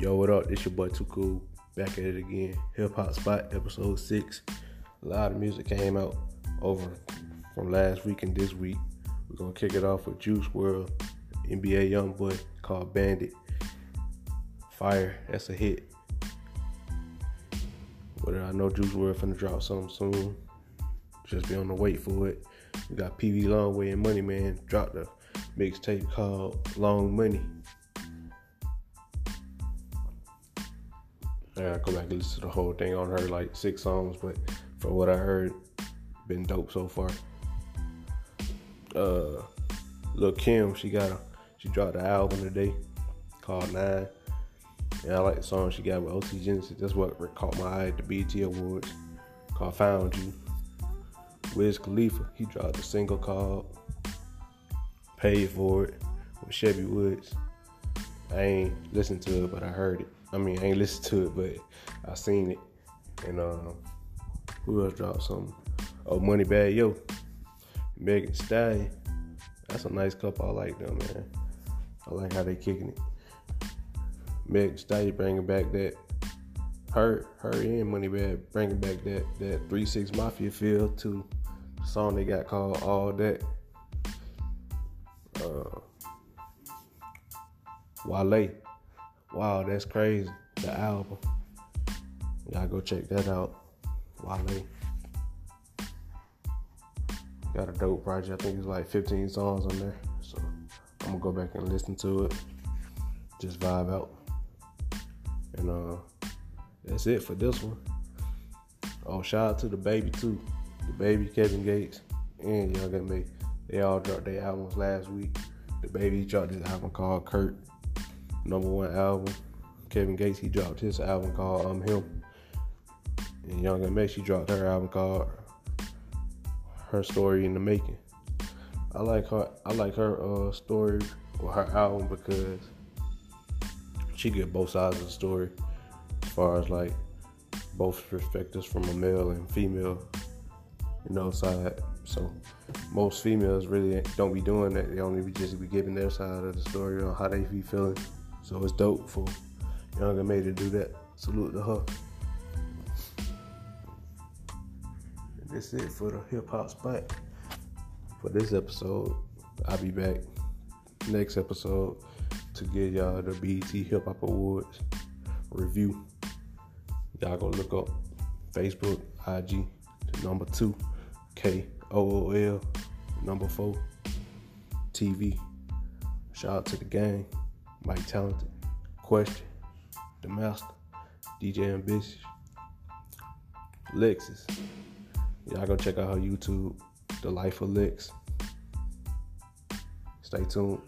Yo, what up? It's your boy Too Cool. Back at it again. Hip Hop Spot, episode six. A lot of music came out over from last week and this week. We're gonna kick it off with Juice WRLD, NBA YoungBoy called Bandit. Fire, that's a hit. But I know Juice WRLD finna drop something soon. Just be on the wait for it. We got Peewee Longway and Money Man dropped a mixtape called Long Money. I go back and listen to the whole thing. on her, like six songs, but from what I heard, been dope so far. Uh, Lil Kim, she got a she dropped an album today called Nine. And I like the song she got with OT Genasis. That's what caught my eye at the BET Awards called Found You. Wiz Khalifa, he dropped a single called Paid For It with Chevy Woods. I ain't listened to it, but I heard it. I mean, I ain't listened to it, but I seen it. And um, who else dropped something? Oh, Money Moneybagg Yo, Megan Stallion. That's a nice couple. I like them, man. I like how they kicking it. Megan Stallion bringing back that her, her and Money Moneybagg bringing back that that three six mafia feel to the song they got called All That. Uh, Wale. Wow, that's crazy. The album. Y'all go check that out. Wale. Got a dope project. I think it's like 15 songs on there. So I'm gonna go back and listen to it. Just vibe out. And uh that's it for this one. Oh, shout out to DaBaby too. DaBaby Kevin Gates and Young M.A. They all dropped their albums last week. DaBaby dropped his album called Kirk number one album. Kevin Gates, he dropped his album called I'm Him. And Young M.A, she dropped her album called Herstory in the Making. I like her I like her uh, story or her album because she get both sides of the story as far as like both perspectives from a male and female, you know, side. So most females really don't be doing that. They only be just be giving their side of the story on how they be feeling. So it's dope for Young M.A to do that. Salute to her. And that's it for the hip hop spot. For this episode, I'll be back next episode to give y'all the BET Hip Hop Awards review. Y'all go look up Facebook, IG, number two, K O O L, number four, TV. Shout out to the gang. Mike Talented, Question, The Master, DJ Ambitious, Lexus. Y'all go check out her YouTube, The Life of Lex. Stay tuned.